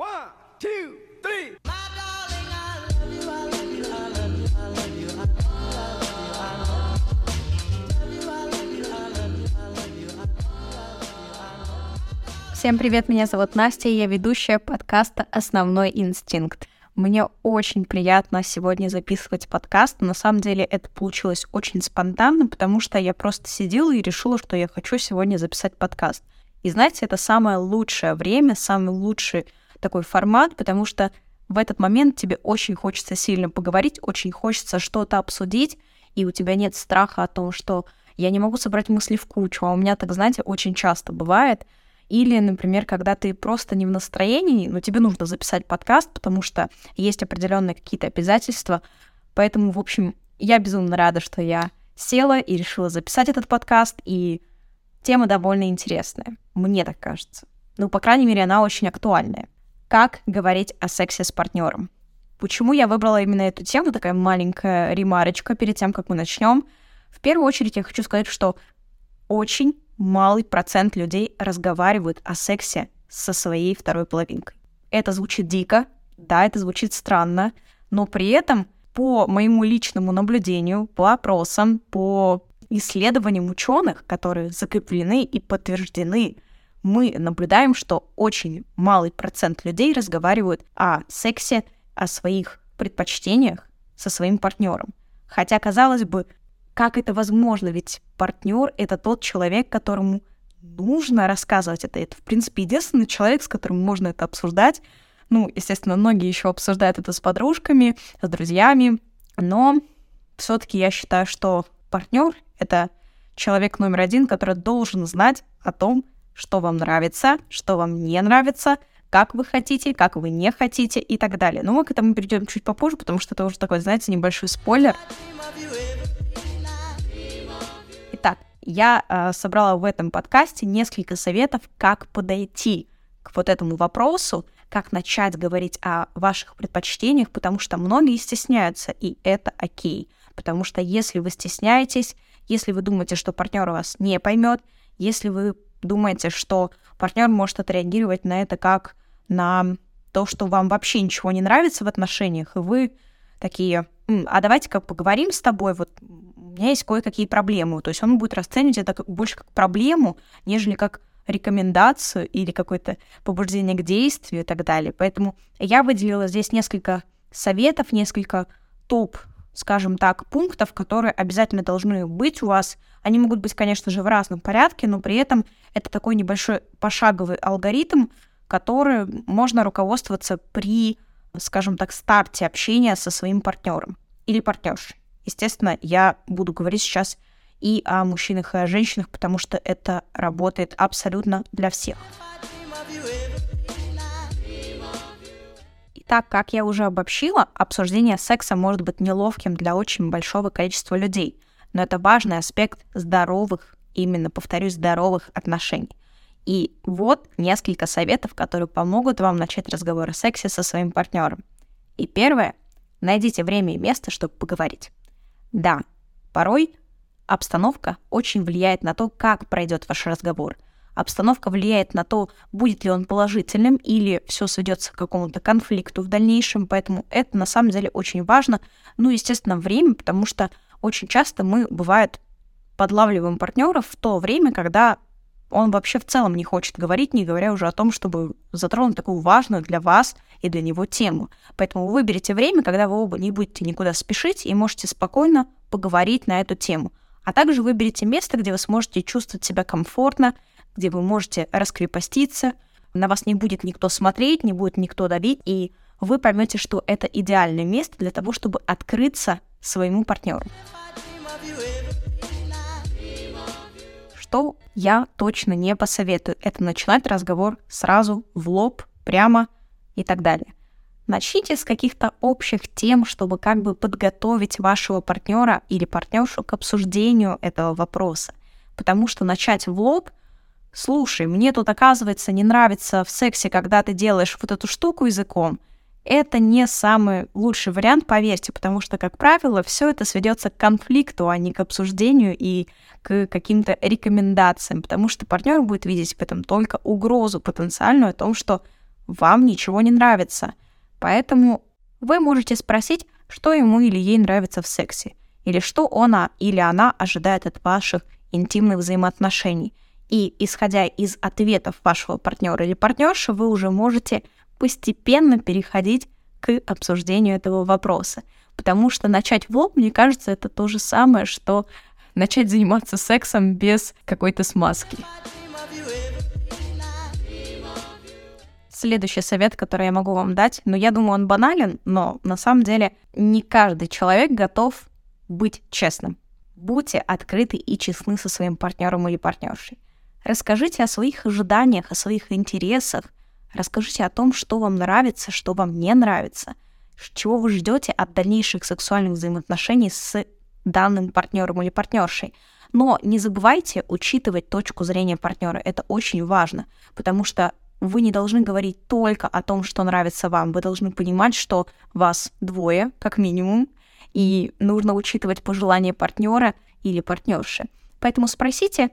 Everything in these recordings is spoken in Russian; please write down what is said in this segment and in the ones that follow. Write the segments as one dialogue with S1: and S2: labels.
S1: One, two, three.
S2: Всем привет, меня зовут Настя, и я ведущая подкаста «Основной инстинкт». Мне очень приятно сегодня записывать подкаст. На самом деле это получилось очень спонтанно, потому что я просто сидела и решила, что я хочу сегодня записать подкаст. И знаете, это самое лучшее время, самый лучший такой формат, потому что в этот момент тебе очень хочется сильно поговорить, очень хочется что-то обсудить, и у тебя нет страха о том, что я не могу собрать мысли в кучу, а у меня так, знаете, очень часто бывает — или, например, когда ты просто не в настроении, но тебе нужно записать подкаст, потому что есть определенные какие-то обязательства. Поэтому, в общем, я безумно рада, что я села и решила записать этот подкаст, и тема довольно интересная. Мне так кажется. Ну, по крайней мере, она очень актуальная. Как говорить о сексе с партнером? Почему я выбрала именно эту тему? Такая маленькая ремарочка перед тем, как мы начнем. В первую очередь я хочу сказать, что очень малый процент людей разговаривают о сексе со своей второй половинкой. Это звучит дико, да, это звучит странно, но при этом по моему личному наблюдению, по опросам, по исследованиям ученых, которые закреплены и подтверждены, мы наблюдаем, что очень малый процент людей разговаривают о сексе, о своих предпочтениях со своим партнером. Хотя, казалось бы, как это возможно? Ведь партнер — это тот человек, которому нужно рассказывать это. Это, в принципе, единственный человек, с которым можно это обсуждать. Ну, естественно, многие еще обсуждают это с подружками, с друзьями, но все-таки я считаю, что партнер это человек номер один, который должен знать о том, что вам нравится, что вам не нравится, как вы хотите, как вы не хотите и так далее. Но мы к этому перейдем чуть попозже, потому что это уже такой, знаете, небольшой спойлер. Итак, я э, собрала в этом подкасте несколько советов, как подойти к вот этому вопросу, как начать говорить о ваших предпочтениях, потому что многие стесняются, и это окей. Потому что если вы стесняетесь, если вы думаете, что партнер вас не поймет, если вы думаете, что партнер может отреагировать на это как на то, что вам вообще ничего не нравится в отношениях, и вы такие, а давайте-ка поговорим с тобой, вот у меня есть кое-какие проблемы. То есть он будет расценивать это как, больше как проблему, нежели как рекомендацию или какое-то побуждение к действию и так далее. Поэтому я выделила здесь несколько советов, несколько топ, скажем так, пунктов, которые обязательно должны быть у вас. Они могут быть, конечно же, в разном порядке, но при этом это такой небольшой пошаговый алгоритм, который можно руководствоваться при, скажем так, старте общения со своим партнером или партнершей. Естественно, я буду говорить сейчас и о мужчинах, и о женщинах, потому что это работает абсолютно для всех. Итак, как я уже обобщила, обсуждение секса может быть неловким для очень большого количества людей, но это важный аспект здоровых, именно, повторюсь, здоровых отношений. И вот несколько советов, которые помогут вам начать разговор о сексе со своим партнером. И первое, найдите время и место, чтобы поговорить. Да, порой обстановка очень влияет на то, как пройдет ваш разговор. Обстановка влияет на то, будет ли он положительным или все сведется к какому-то конфликту в дальнейшем, поэтому это на самом деле очень важно. Ну, естественно, время, потому что очень часто мы, бывает, подлавливаем партнеров в то время, когда он вообще в целом не хочет говорить, не говоря уже о том, чтобы затронуть такую важную для вас и для него тему. Поэтому выберите время, когда вы оба не будете никуда спешить и можете спокойно поговорить на эту тему. А также выберите место, где вы сможете чувствовать себя комфортно, где вы можете раскрепоститься, на вас не будет никто смотреть, не будет никто давить, и вы поймете, что это идеальное место для того, чтобы открыться своему партнеру. что я точно не посоветую. Это начинать разговор сразу, в лоб, прямо и так далее. Начните с каких-то общих тем, чтобы как бы подготовить вашего партнера или партнершу к обсуждению этого вопроса. Потому что начать в лоб слушай, мне тут, оказывается, не нравится в сексе, когда ты делаешь вот эту штуку языком, это не самый лучший вариант, поверьте, потому что, как правило, все это сведется к конфликту, а не к обсуждению и к каким-то рекомендациям, потому что партнер будет видеть в этом только угрозу потенциальную о том, что вам ничего не нравится. Поэтому вы можете спросить, что ему или ей нравится в сексе, или что он или она ожидает от ваших интимных взаимоотношений. И исходя из ответов вашего партнера или партнерши, вы уже можете постепенно переходить к обсуждению этого вопроса. Потому что начать в лоб, мне кажется, это то же самое, что начать заниматься сексом без какой-то смазки. Следующий совет, который я могу вам дать, но я думаю, он банален, но на самом деле не каждый человек готов быть честным. Будьте открыты и честны со своим партнером или партнершей. Расскажите о своих ожиданиях, о своих интересах. Расскажите о том, что вам нравится, что вам не нравится, чего вы ждете от дальнейших сексуальных взаимоотношений с данным партнером или партнершей. Но не забывайте учитывать точку зрения партнера. Это очень важно, потому что вы не должны говорить только о том, что нравится вам. Вы должны понимать, что вас двое, как минимум, и нужно учитывать пожелания партнера или партнерши. Поэтому спросите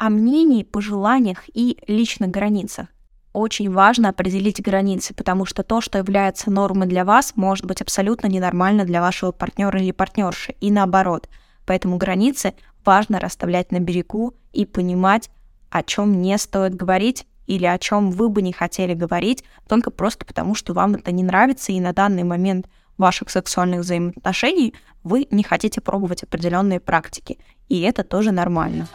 S2: о мнении, пожеланиях и личных границах. Очень важно определить границы, потому что то, что является нормой для вас, может быть абсолютно ненормально для вашего партнера или партнерши, и наоборот. Поэтому границы важно расставлять на берегу и понимать, о чем не стоит говорить или о чем вы бы не хотели говорить, только просто потому, что вам это не нравится, и на данный момент ваших сексуальных взаимоотношений вы не хотите пробовать определенные практики. И это тоже нормально.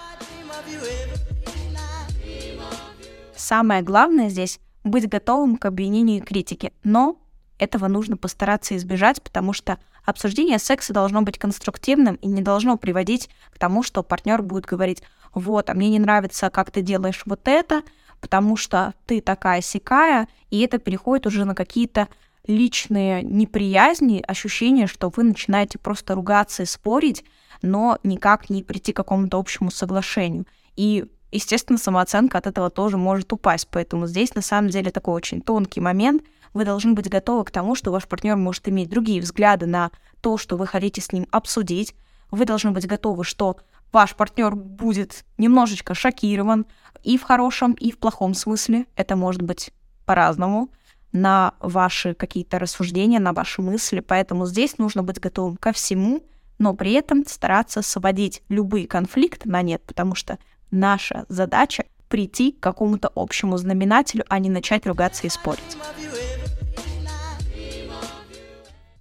S2: Самое главное здесь — быть готовым к обвинению и критике, но этого нужно постараться избежать, потому что обсуждение секса должно быть конструктивным и не должно приводить к тому, что партнер будет говорить, вот, а мне не нравится, как ты делаешь вот это, потому что ты такая сикая, и это переходит уже на какие-то личные неприязни, ощущение, что вы начинаете просто ругаться и спорить, но никак не прийти к какому-то общему соглашению. И естественно, самооценка от этого тоже может упасть. Поэтому здесь на самом деле такой очень тонкий момент. Вы должны быть готовы к тому, что ваш партнер может иметь другие взгляды на то, что вы хотите с ним обсудить. Вы должны быть готовы, что ваш партнер будет немножечко шокирован и в хорошем, и в плохом смысле. Это может быть по-разному на ваши какие-то рассуждения, на ваши мысли. Поэтому здесь нужно быть готовым ко всему, но при этом стараться сводить любые конфликты на нет, потому что Наша задача — прийти к какому-то общему знаменателю, а не начать ругаться и спорить.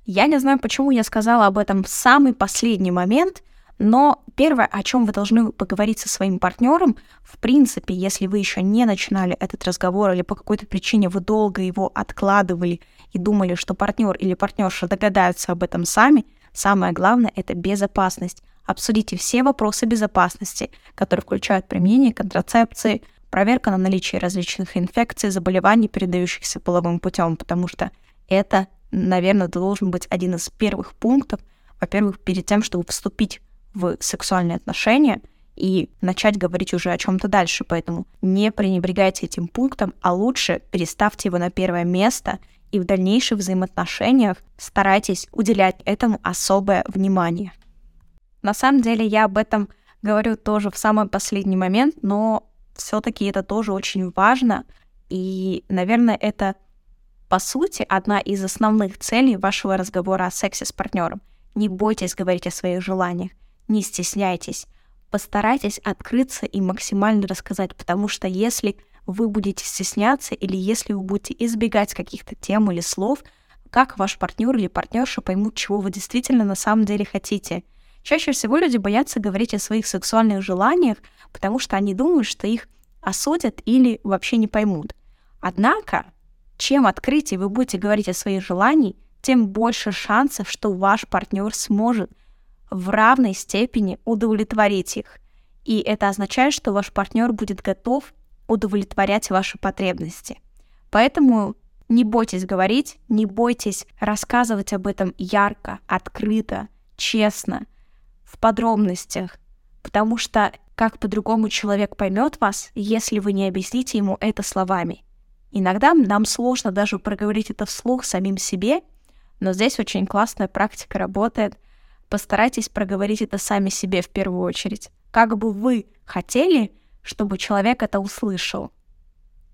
S2: Я не знаю, почему я сказала об этом в самый последний момент, но первое, о чем вы должны поговорить со своим партнером, в принципе, если вы еще не начинали этот разговор или по какой-то причине вы долго его откладывали и думали, что партнер или партнерша догадаются об этом сами, самое главное это безопасность. Обсудите все вопросы безопасности, которые включают применение контрацепции, проверка на наличие различных инфекций, заболеваний, передающихся половым путем, потому что это, наверное, должен быть один из первых пунктов, во-первых, перед тем, чтобы вступить в сексуальные отношения и начать говорить уже о чем-то дальше. Поэтому не пренебрегайте этим пунктом, а лучше переставьте его на первое место и в дальнейших взаимоотношениях старайтесь уделять этому особое внимание. На самом деле я об этом говорю тоже в самый последний момент, но все-таки это тоже очень важно. И, наверное, это, по сути, одна из основных целей вашего разговора о сексе с партнером. Не бойтесь говорить о своих желаниях, не стесняйтесь. Постарайтесь открыться и максимально рассказать, потому что если вы будете стесняться или если вы будете избегать каких-то тем или слов, как ваш партнер или партнерша поймут, чего вы действительно на самом деле хотите – Чаще всего люди боятся говорить о своих сексуальных желаниях, потому что они думают, что их осудят или вообще не поймут. Однако, чем открытие вы будете говорить о своих желаниях, тем больше шансов, что ваш партнер сможет в равной степени удовлетворить их. И это означает, что ваш партнер будет готов удовлетворять ваши потребности. Поэтому не бойтесь говорить, не бойтесь рассказывать об этом ярко, открыто, честно в подробностях, потому что как по-другому человек поймет вас, если вы не объясните ему это словами. Иногда нам сложно даже проговорить это вслух самим себе, но здесь очень классная практика работает. Постарайтесь проговорить это сами себе в первую очередь. Как бы вы хотели, чтобы человек это услышал.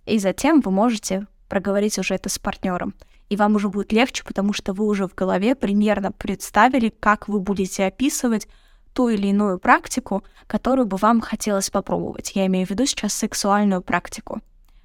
S2: И затем вы можете проговорить уже это с партнером. И вам уже будет легче, потому что вы уже в голове примерно представили, как вы будете описывать ту или иную практику, которую бы вам хотелось попробовать. Я имею в виду сейчас сексуальную практику.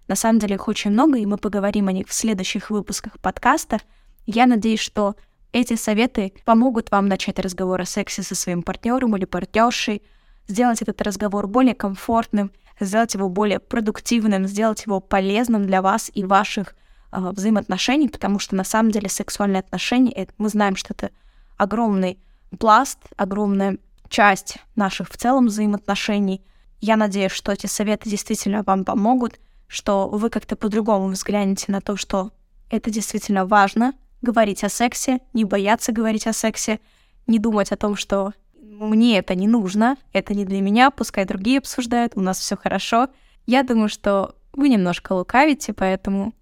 S2: На самом деле их очень много, и мы поговорим о них в следующих выпусках подкаста. Я надеюсь, что эти советы помогут вам начать разговор о сексе со своим партнером или партнершей, сделать этот разговор более комфортным, сделать его более продуктивным, сделать его полезным для вас и ваших э, взаимоотношений, потому что на самом деле сексуальные отношения, это, мы знаем, что это огромный пласт, огромная часть наших в целом взаимоотношений. Я надеюсь, что эти советы действительно вам помогут, что вы как-то по-другому взглянете на то, что это действительно важно, говорить о сексе, не бояться говорить о сексе, не думать о том, что мне это не нужно, это не для меня, пускай другие обсуждают, у нас все хорошо. Я думаю, что вы немножко лукавите, поэтому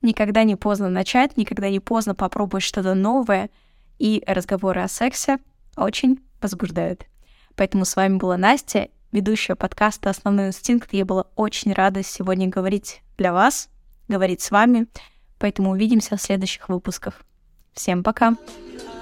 S2: никогда не поздно начать, никогда не поздно попробовать что-то новое, и разговоры о сексе очень возбуждают. Поэтому с вами была Настя, ведущая подкаста «Основной инстинкт». Я была очень рада сегодня говорить для вас, говорить с вами. Поэтому увидимся в следующих выпусках. Всем пока! Пока.